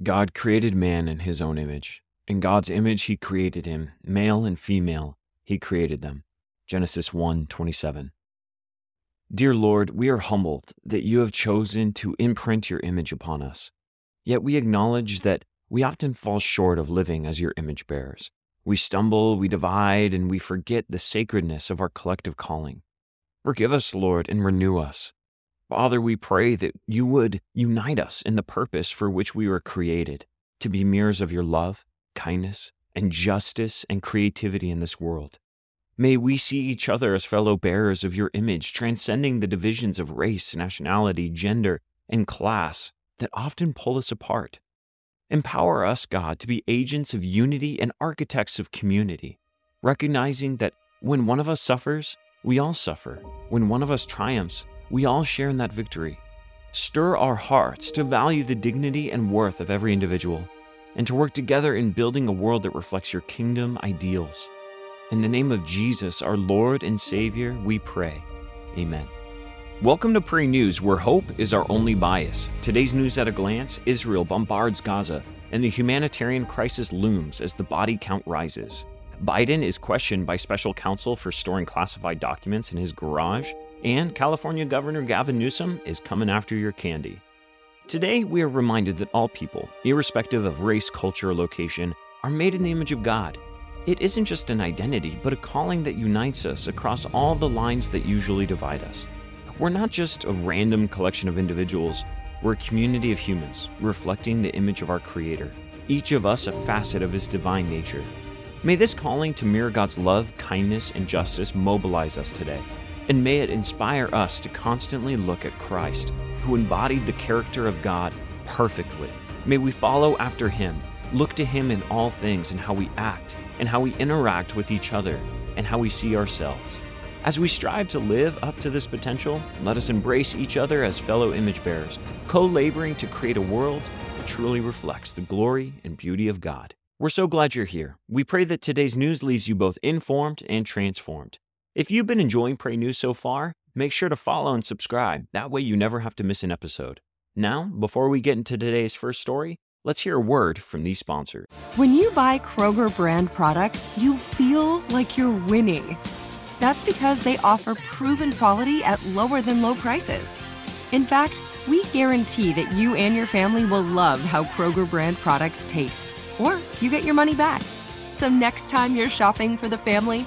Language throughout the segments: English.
God created man in his own image. In God's image he created him, male and female, he created them. Genesis 1:27. Dear Lord, we are humbled that you have chosen to imprint your image upon us. Yet we acknowledge that we often fall short of living as your image bearers. We stumble, we divide, and we forget the sacredness of our collective calling. Forgive us, Lord, and renew us. Father, we pray that you would unite us in the purpose for which we were created to be mirrors of your love, kindness, and justice and creativity in this world. May we see each other as fellow bearers of your image, transcending the divisions of race, nationality, gender, and class that often pull us apart. Empower us, God, to be agents of unity and architects of community, recognizing that when one of us suffers, we all suffer. When one of us triumphs, we all share in that victory. Stir our hearts to value the dignity and worth of every individual and to work together in building a world that reflects your kingdom ideals. In the name of Jesus, our Lord and Savior, we pray. Amen. Welcome to Pray News, where hope is our only bias. Today's news at a glance Israel bombards Gaza, and the humanitarian crisis looms as the body count rises. Biden is questioned by special counsel for storing classified documents in his garage, and California Governor Gavin Newsom is coming after your candy. Today, we are reminded that all people, irrespective of race, culture, or location, are made in the image of God. It isn't just an identity, but a calling that unites us across all the lines that usually divide us. We're not just a random collection of individuals, we're a community of humans, reflecting the image of our Creator, each of us a facet of His divine nature. May this calling to mirror God's love, kindness, and justice mobilize us today, and may it inspire us to constantly look at Christ, who embodied the character of God perfectly. May we follow after Him, look to Him in all things and how we act, and how we interact with each other, and how we see ourselves. As we strive to live up to this potential, let us embrace each other as fellow image bearers, co laboring to create a world that truly reflects the glory and beauty of God. We're so glad you're here. We pray that today's news leaves you both informed and transformed. If you've been enjoying Pray News so far, make sure to follow and subscribe. That way you never have to miss an episode. Now, before we get into today's first story, let's hear a word from these sponsors. When you buy Kroger brand products, you feel like you're winning. That's because they offer proven quality at lower than low prices. In fact, we guarantee that you and your family will love how Kroger brand products taste, or you get your money back. So next time you're shopping for the family,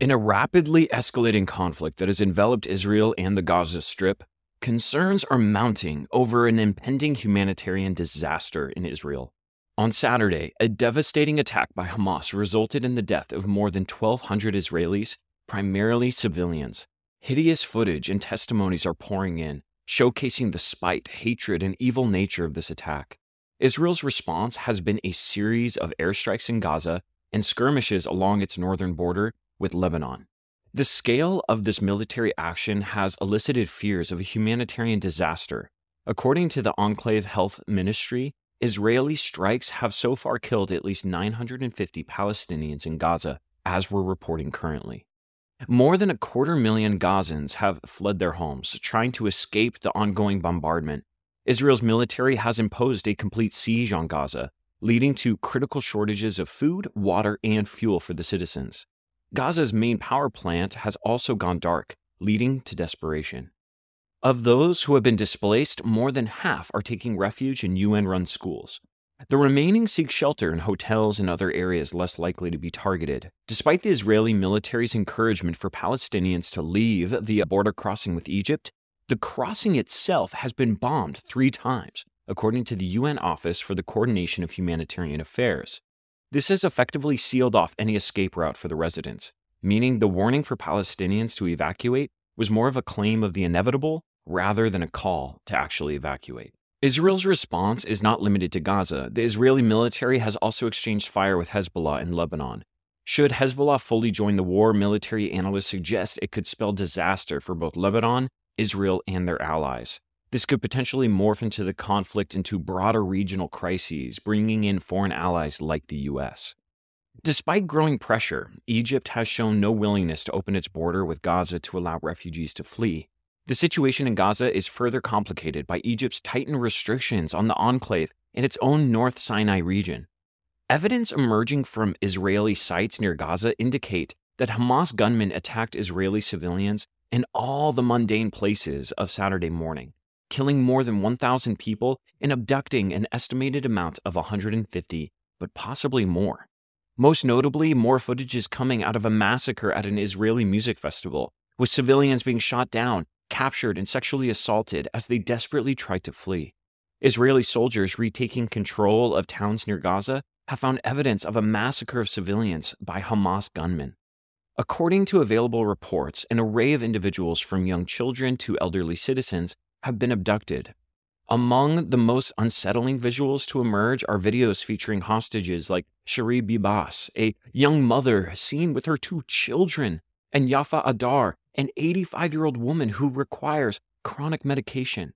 In a rapidly escalating conflict that has enveloped Israel and the Gaza Strip, concerns are mounting over an impending humanitarian disaster in Israel. On Saturday, a devastating attack by Hamas resulted in the death of more than 1,200 Israelis, primarily civilians. Hideous footage and testimonies are pouring in, showcasing the spite, hatred, and evil nature of this attack. Israel's response has been a series of airstrikes in Gaza and skirmishes along its northern border with Lebanon. The scale of this military action has elicited fears of a humanitarian disaster. According to the Enclave Health Ministry, Israeli strikes have so far killed at least 950 Palestinians in Gaza, as we're reporting currently. More than a quarter million Gazans have fled their homes, trying to escape the ongoing bombardment. Israel's military has imposed a complete siege on Gaza, leading to critical shortages of food, water, and fuel for the citizens. Gaza's main power plant has also gone dark, leading to desperation. Of those who have been displaced, more than half are taking refuge in UN run schools. The remaining seek shelter in hotels and other areas less likely to be targeted. Despite the Israeli military's encouragement for Palestinians to leave via border crossing with Egypt, the crossing itself has been bombed three times, according to the UN Office for the Coordination of Humanitarian Affairs. This has effectively sealed off any escape route for the residents, meaning the warning for Palestinians to evacuate was more of a claim of the inevitable rather than a call to actually evacuate. Israel's response is not limited to Gaza. The Israeli military has also exchanged fire with Hezbollah in Lebanon. Should Hezbollah fully join the war, military analysts suggest it could spell disaster for both Lebanon, Israel, and their allies. This could potentially morph into the conflict into broader regional crises, bringing in foreign allies like the US. Despite growing pressure, Egypt has shown no willingness to open its border with Gaza to allow refugees to flee. The situation in Gaza is further complicated by Egypt's tightened restrictions on the enclave in its own North Sinai region. Evidence emerging from Israeli sites near Gaza indicate that Hamas gunmen attacked Israeli civilians in all the mundane places of Saturday morning killing more than 1,000 people and abducting an estimated amount of 150, but possibly more. Most notably, more footage is coming out of a massacre at an Israeli music festival, with civilians being shot down, captured, and sexually assaulted as they desperately tried to flee. Israeli soldiers retaking control of towns near Gaza have found evidence of a massacre of civilians by Hamas gunmen. According to available reports, an array of individuals from young children to elderly citizens have been abducted. Among the most unsettling visuals to emerge are videos featuring hostages like Shari Bibas, a young mother seen with her two children, and Yafa Adar, an 85 year old woman who requires chronic medication.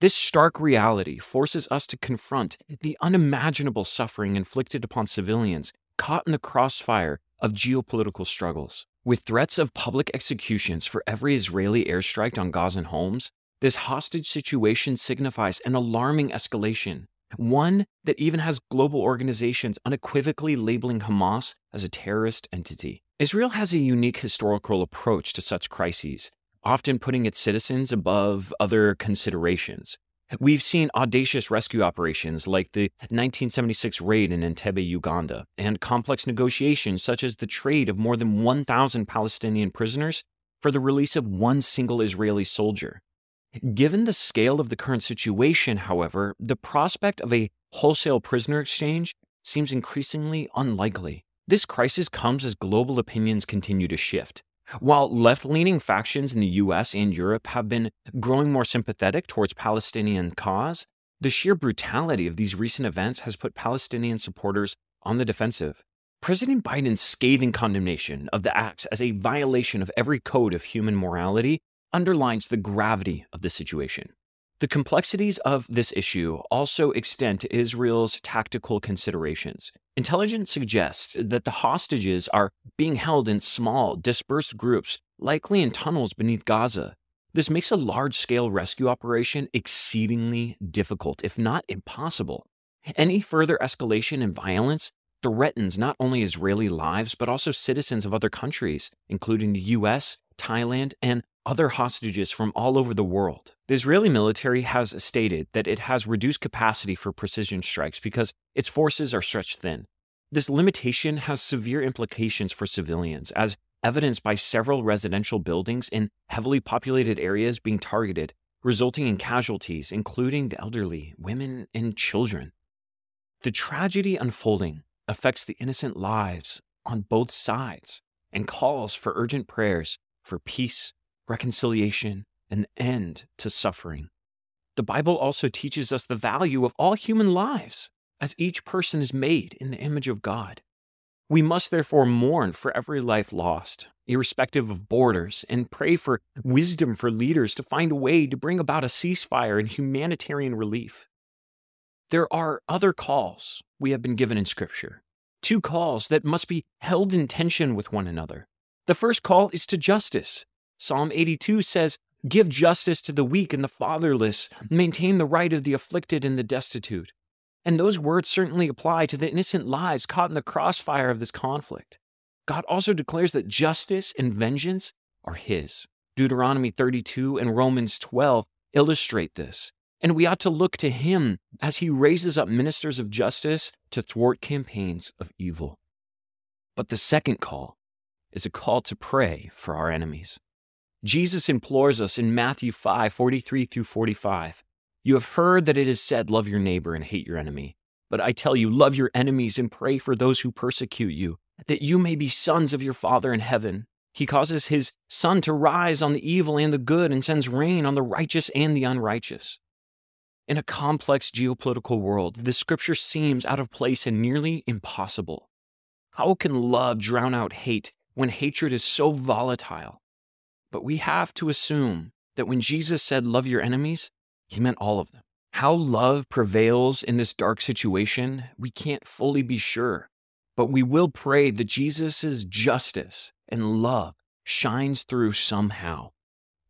This stark reality forces us to confront the unimaginable suffering inflicted upon civilians caught in the crossfire of geopolitical struggles. With threats of public executions for every Israeli airstrike on Gazan homes, this hostage situation signifies an alarming escalation, one that even has global organizations unequivocally labeling Hamas as a terrorist entity. Israel has a unique historical approach to such crises, often putting its citizens above other considerations. We've seen audacious rescue operations like the 1976 raid in Entebbe, Uganda, and complex negotiations such as the trade of more than 1,000 Palestinian prisoners for the release of one single Israeli soldier. Given the scale of the current situation, however, the prospect of a wholesale prisoner exchange seems increasingly unlikely. This crisis comes as global opinions continue to shift. While left leaning factions in the US and Europe have been growing more sympathetic towards Palestinian cause, the sheer brutality of these recent events has put Palestinian supporters on the defensive. President Biden's scathing condemnation of the acts as a violation of every code of human morality underlines the gravity of the situation. The complexities of this issue also extend to Israel's tactical considerations. Intelligence suggests that the hostages are being held in small, dispersed groups, likely in tunnels beneath Gaza. This makes a large scale rescue operation exceedingly difficult, if not impossible. Any further escalation in violence threatens not only Israeli lives, but also citizens of other countries, including the US, Thailand, and other hostages from all over the world. The Israeli military has stated that it has reduced capacity for precision strikes because its forces are stretched thin. This limitation has severe implications for civilians, as evidenced by several residential buildings in heavily populated areas being targeted, resulting in casualties, including the elderly, women, and children. The tragedy unfolding affects the innocent lives on both sides and calls for urgent prayers for peace reconciliation, and end to suffering. The Bible also teaches us the value of all human lives, as each person is made in the image of God. We must therefore mourn for every life lost, irrespective of borders, and pray for wisdom for leaders to find a way to bring about a ceasefire and humanitarian relief. There are other calls we have been given in Scripture, two calls that must be held in tension with one another. The first call is to justice, Psalm 82 says, Give justice to the weak and the fatherless, maintain the right of the afflicted and the destitute. And those words certainly apply to the innocent lives caught in the crossfire of this conflict. God also declares that justice and vengeance are His. Deuteronomy 32 and Romans 12 illustrate this. And we ought to look to Him as He raises up ministers of justice to thwart campaigns of evil. But the second call is a call to pray for our enemies. Jesus implores us in Matthew 5 43 through 45. You have heard that it is said, Love your neighbor and hate your enemy. But I tell you, love your enemies and pray for those who persecute you, that you may be sons of your Father in heaven. He causes his sun to rise on the evil and the good and sends rain on the righteous and the unrighteous. In a complex geopolitical world, this scripture seems out of place and nearly impossible. How can love drown out hate when hatred is so volatile? But we have to assume that when Jesus said, Love your enemies, he meant all of them. How love prevails in this dark situation, we can't fully be sure, but we will pray that Jesus' justice and love shines through somehow.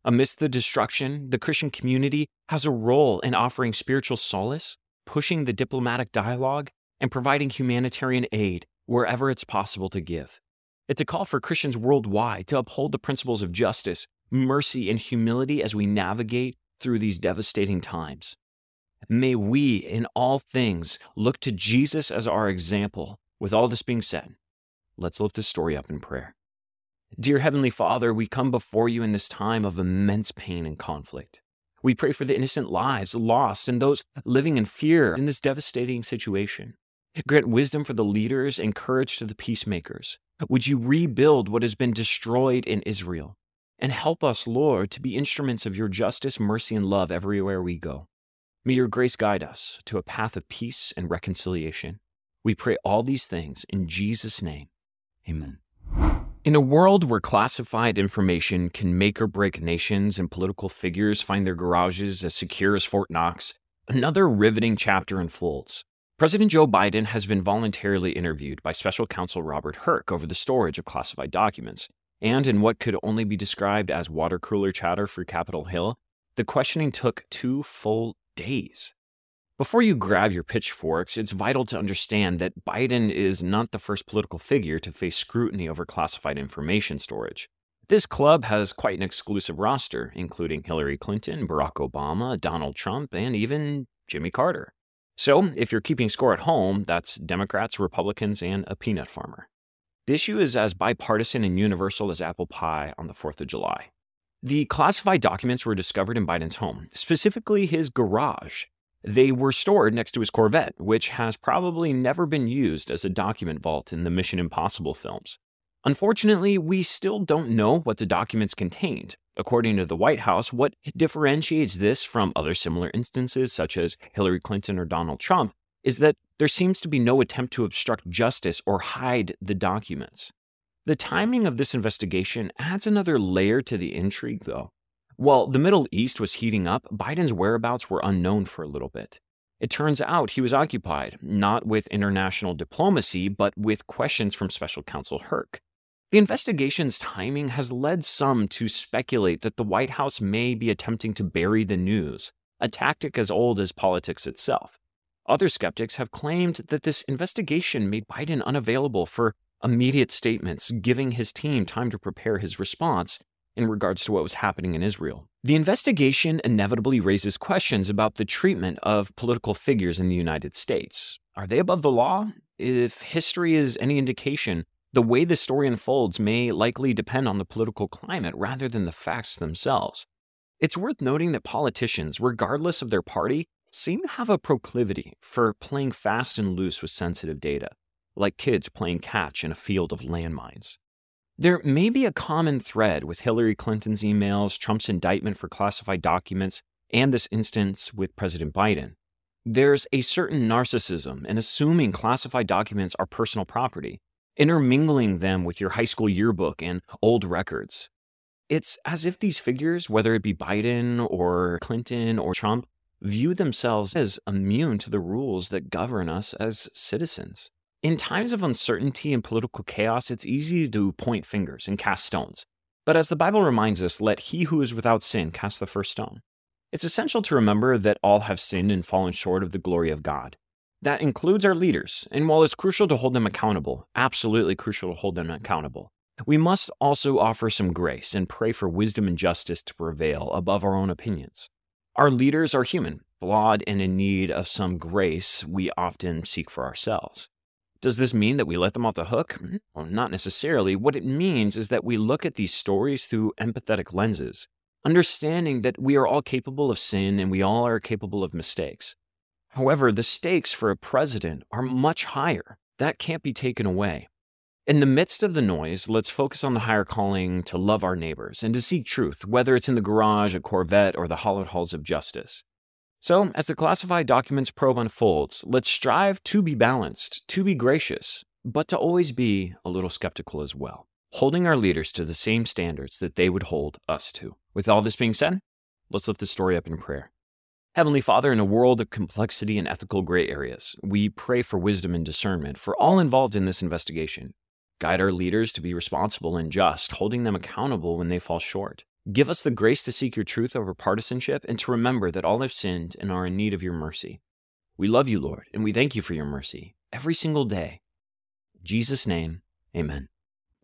Amidst the destruction, the Christian community has a role in offering spiritual solace, pushing the diplomatic dialogue, and providing humanitarian aid wherever it's possible to give. It's a call for Christians worldwide to uphold the principles of justice, mercy, and humility as we navigate through these devastating times. May we, in all things, look to Jesus as our example. With all this being said, let's lift this story up in prayer. Dear Heavenly Father, we come before you in this time of immense pain and conflict. We pray for the innocent lives lost and those living in fear in this devastating situation. Grant wisdom for the leaders and courage to the peacemakers. Would you rebuild what has been destroyed in Israel? And help us, Lord, to be instruments of your justice, mercy, and love everywhere we go. May your grace guide us to a path of peace and reconciliation. We pray all these things in Jesus' name. Amen. In a world where classified information can make or break nations and political figures find their garages as secure as Fort Knox, another riveting chapter unfolds. President Joe Biden has been voluntarily interviewed by special counsel Robert Hur over the storage of classified documents. And in what could only be described as water cooler chatter for Capitol Hill, the questioning took two full days. Before you grab your pitchforks, it's vital to understand that Biden is not the first political figure to face scrutiny over classified information storage. This club has quite an exclusive roster, including Hillary Clinton, Barack Obama, Donald Trump, and even Jimmy Carter. So, if you're keeping score at home, that's Democrats, Republicans, and a peanut farmer. The issue is as bipartisan and universal as apple pie on the 4th of July. The classified documents were discovered in Biden's home, specifically his garage. They were stored next to his Corvette, which has probably never been used as a document vault in the Mission Impossible films. Unfortunately, we still don't know what the documents contained. According to the White House, what differentiates this from other similar instances, such as Hillary Clinton or Donald Trump, is that there seems to be no attempt to obstruct justice or hide the documents. The timing of this investigation adds another layer to the intrigue, though. While the Middle East was heating up, Biden's whereabouts were unknown for a little bit. It turns out he was occupied, not with international diplomacy, but with questions from special counsel Hur. The investigation's timing has led some to speculate that the White House may be attempting to bury the news, a tactic as old as politics itself. Other skeptics have claimed that this investigation made Biden unavailable for immediate statements, giving his team time to prepare his response in regards to what was happening in Israel. The investigation inevitably raises questions about the treatment of political figures in the United States. Are they above the law? If history is any indication, the way the story unfolds may likely depend on the political climate rather than the facts themselves. It's worth noting that politicians, regardless of their party, seem to have a proclivity for playing fast and loose with sensitive data, like kids playing catch in a field of landmines. There may be a common thread with Hillary Clinton's emails, Trump's indictment for classified documents, and this instance with President Biden. There's a certain narcissism in assuming classified documents are personal property, intermingling them with your high school yearbook and old records. It's as if these figures, whether it be Biden or Clinton or Trump, view themselves as immune to the rules that govern us as citizens. In times of uncertainty and political chaos, it's easy to point fingers and cast stones. But as the Bible reminds us, let he who is without sin cast the first stone. It's essential to remember that all have sinned and fallen short of the glory of God. That includes our leaders, and while it's crucial to hold them accountable, absolutely crucial to hold them accountable, we must also offer some grace and pray for wisdom and justice to prevail above our own opinions. Our leaders are human, flawed, and in need of some grace we often seek for ourselves. Does this mean that we let them off the hook? Hmm, well, not necessarily. What it means is that we look at these stories through empathetic lenses, understanding that we are all capable of sin and we all are capable of mistakes. However, the stakes for a president are much higher. That can't be taken away. In the midst of the noise, let's focus on the higher calling to love our neighbors and to seek truth, whether it's in the garage, a Corvette, or the hollowed halls of justice. So, as the classified documents probe unfolds, let's strive to be balanced, to be gracious, but to always be a little skeptical as well, holding our leaders to the same standards that they would hold us to. With all this being said, let's lift the story up in prayer. Heavenly Father, in a world of complexity and ethical gray areas, we pray for wisdom and discernment for all involved in this investigation. Guide our leaders to be responsible and just, holding them accountable when they fall short. Give us the grace to seek your truth over partisanship and to remember that all have sinned and are in need of your mercy. We love you, Lord, and we thank you for your mercy every single day. In Jesus' name, amen.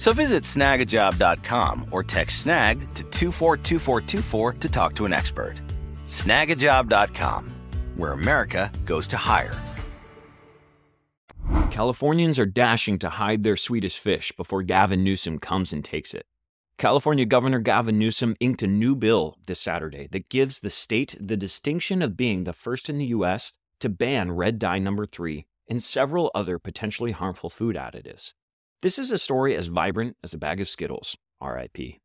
So visit snagajob.com or text snag to 242424 to talk to an expert. Snagajob.com, where America goes to hire. Californians are dashing to hide their Swedish Fish before Gavin Newsom comes and takes it. California Governor Gavin Newsom inked a new bill this Saturday that gives the state the distinction of being the first in the U.S. to ban red dye number three and several other potentially harmful food additives. This is a story as vibrant as a bag of Skittles, RIP.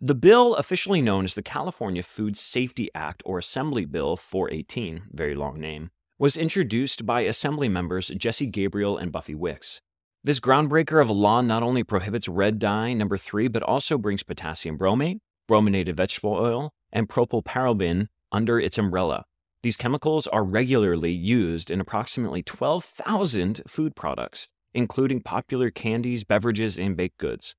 The bill, officially known as the California Food Safety Act or Assembly Bill 418, very long name, was introduced by Assembly members Jesse Gabriel and Buffy Wicks. This groundbreaker of a law not only prohibits red dye number three, but also brings potassium bromate, brominated vegetable oil, and propylparaben under its umbrella. These chemicals are regularly used in approximately 12,000 food products, including popular candies, beverages, and baked goods.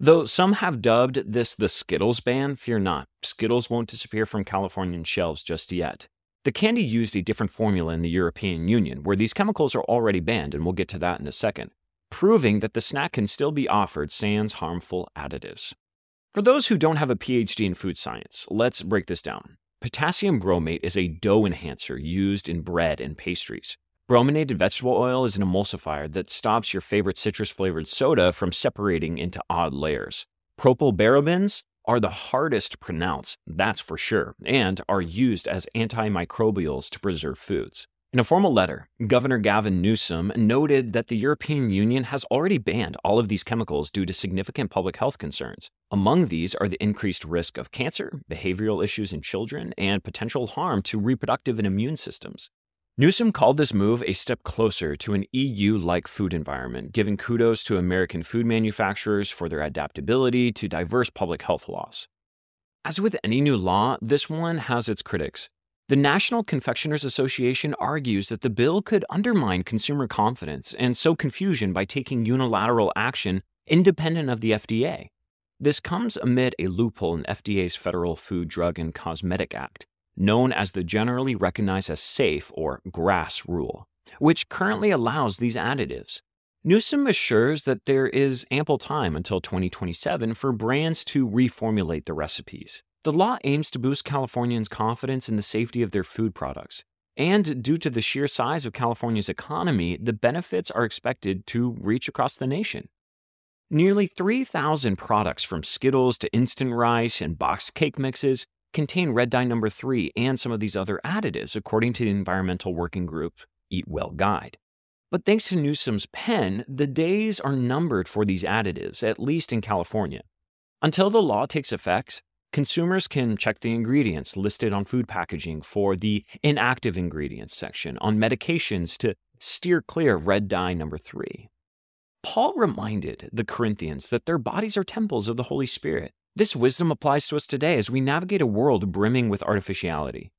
Though some have dubbed this the Skittles ban, fear not. Skittles won't disappear from Californian shelves just yet. The candy used a different formula in the European Union, where these chemicals are already banned, and we'll get to that in a second, proving that the snack can still be offered sans harmful additives. For those who don't have a PhD in food science, let's break this down. Potassium bromate is a dough enhancer used in bread and pastries. Brominated vegetable oil is an emulsifier that stops your favorite citrus flavored soda from separating into odd layers. Propylparabens are the hardest to pronounce, that's for sure, and are used as antimicrobials to preserve foods. In a formal letter, Governor Gavin Newsom noted that the European Union has already banned all of these chemicals due to significant public health concerns. Among these are the increased risk of cancer, behavioral issues in children, and potential harm to reproductive and immune systems. Newsom called this move a step closer to an EU like food environment, giving kudos to American food manufacturers for their adaptability to diverse public health laws. As with any new law, this one has its critics. The National Confectioners Association argues that the bill could undermine consumer confidence and sow confusion by taking unilateral action independent of the FDA. This comes amid a loophole in FDA's Federal Food, Drug, and Cosmetic Act known as the generally recognized as safe or GRAS rule, which currently allows these additives. Newsom assures that there is ample time until 2027 for brands to reformulate the recipes. The law aims to boost Californians' confidence in the safety of their food products. And due to the sheer size of California's economy, the benefits are expected to reach across the nation. Nearly 3,000 products from Skittles to instant rice and boxed cake mixes contain red dye number 3 and some of these other additives, according to the Environmental Working Group Eat Well Guide. But thanks to Newsom's pen, the days are numbered for these additives, at least in California. Until the law takes effect, consumers can check the ingredients listed on food packaging for the inactive ingredients section on medications to steer clear of red dye number 3. Paul reminded the Corinthians that their bodies are temples of the Holy Spirit this wisdom applies to us today as we navigate a world brimming with artificiality.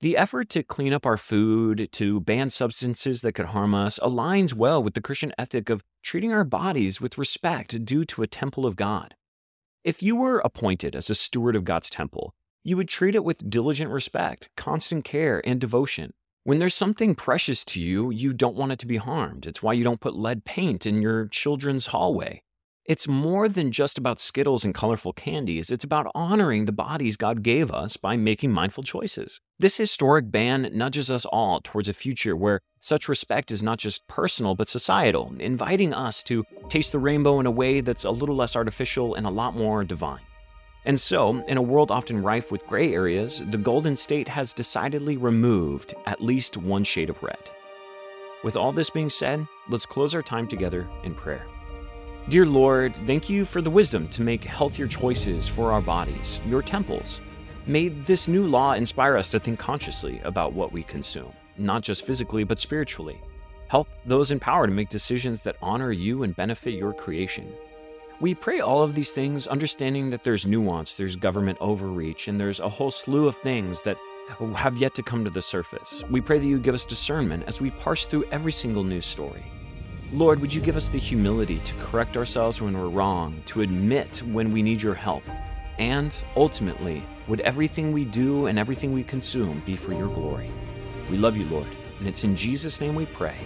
The effort to clean up our food, to ban substances that could harm us, aligns well with the Christian ethic of treating our bodies with respect due to a temple of God. If you were appointed as a steward of God's temple, you would treat it with diligent respect, constant care, and devotion. When there's something precious to you, you don't want it to be harmed. It's why you don't put lead paint in your children's hallway. It's more than just about Skittles and colorful candies. It's about honoring the bodies God gave us by making mindful choices. This historic ban nudges us all towards a future where such respect is not just personal but societal, inviting us to taste the rainbow in a way that's a little less artificial and a lot more divine. And so, in a world often rife with gray areas, the Golden State has decidedly removed at least one shade of red. With all this being said, let's close our time together in prayer. Dear Lord, thank you for the wisdom to make healthier choices for our bodies, your temples. May this new law inspire us to think consciously about what we consume, not just physically, but spiritually. Help those in power to make decisions that honor you and benefit your creation. We pray all of these things, understanding that there's nuance, there's government overreach, and there's a whole slew of things that have yet to come to the surface. We pray that you give us discernment as we parse through every single news story. Lord, would you give us the humility to correct ourselves when we're wrong, to admit when we need your help, and ultimately, would everything we do and everything we consume be for your glory? We love you, Lord, and it's in Jesus' name we pray.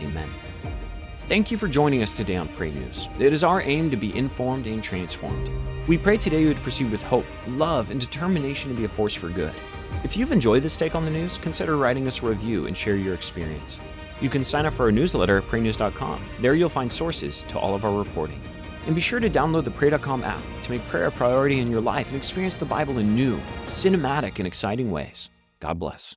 Amen. Thank you for joining us today on Pray News. It is our aim to be informed and transformed. We pray today you would proceed with hope, love, and determination to be a force for good. If you've enjoyed this take on the news, consider writing us a review and share your experience. You can sign up for our newsletter at PrayNews.com. There you'll find sources to all of our reporting. And be sure to download the Pray.com app to make prayer a priority in your life and experience the Bible in new, cinematic, and exciting ways. God bless.